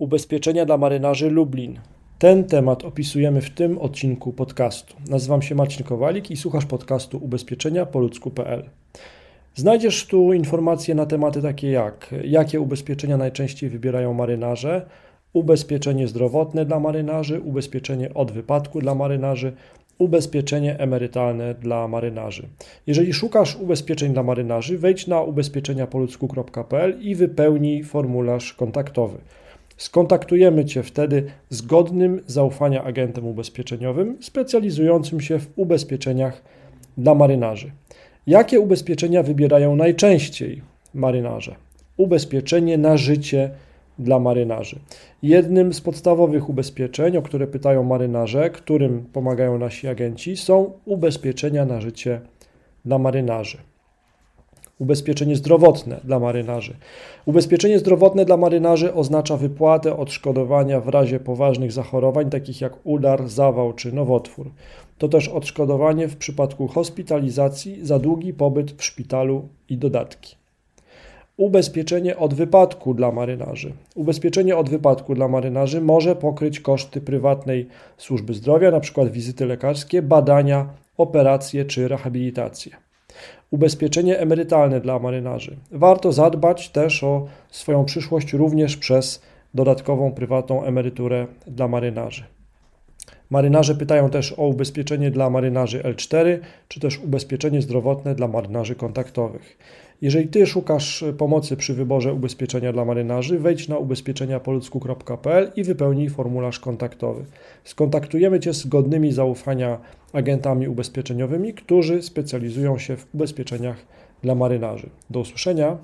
Ubezpieczenia dla marynarzy Lublin. Ten temat opisujemy w tym odcinku podcastu. Nazywam się Marcin Kowalik i słuchasz podcastu ubezpieczenia po ludzku.pl. Znajdziesz tu informacje na tematy takie jak jakie ubezpieczenia najczęściej wybierają marynarze, ubezpieczenie zdrowotne dla marynarzy, ubezpieczenie od wypadku dla marynarzy, ubezpieczenie emerytalne dla marynarzy. Jeżeli szukasz ubezpieczeń dla marynarzy, wejdź na ubezpieczeniapoludzku.pl i wypełnij formularz kontaktowy. Skontaktujemy Cię wtedy z godnym zaufania agentem ubezpieczeniowym specjalizującym się w ubezpieczeniach dla marynarzy. Jakie ubezpieczenia wybierają najczęściej marynarze? Ubezpieczenie na życie dla marynarzy. Jednym z podstawowych ubezpieczeń, o które pytają marynarze, którym pomagają nasi agenci, są ubezpieczenia na życie dla marynarzy. Ubezpieczenie zdrowotne dla marynarzy. Ubezpieczenie zdrowotne dla marynarzy oznacza wypłatę odszkodowania w razie poważnych zachorowań, takich jak udar, zawał czy nowotwór. To też odszkodowanie w przypadku hospitalizacji za długi pobyt w szpitalu i dodatki. Ubezpieczenie od wypadku dla marynarzy. Ubezpieczenie od wypadku dla marynarzy może pokryć koszty prywatnej służby zdrowia, np. wizyty lekarskie, badania, operacje czy rehabilitacje. Ubezpieczenie emerytalne dla marynarzy. Warto zadbać też o swoją przyszłość również przez dodatkową prywatną emeryturę dla marynarzy. Marynarze pytają też o ubezpieczenie dla marynarzy L4, czy też ubezpieczenie zdrowotne dla marynarzy kontaktowych. Jeżeli Ty szukasz pomocy przy wyborze ubezpieczenia dla marynarzy, wejdź na ubezpieczeniapoludzku.pl i wypełnij formularz kontaktowy. Skontaktujemy Cię z godnymi zaufania agentami ubezpieczeniowymi, którzy specjalizują się w ubezpieczeniach dla marynarzy. Do usłyszenia.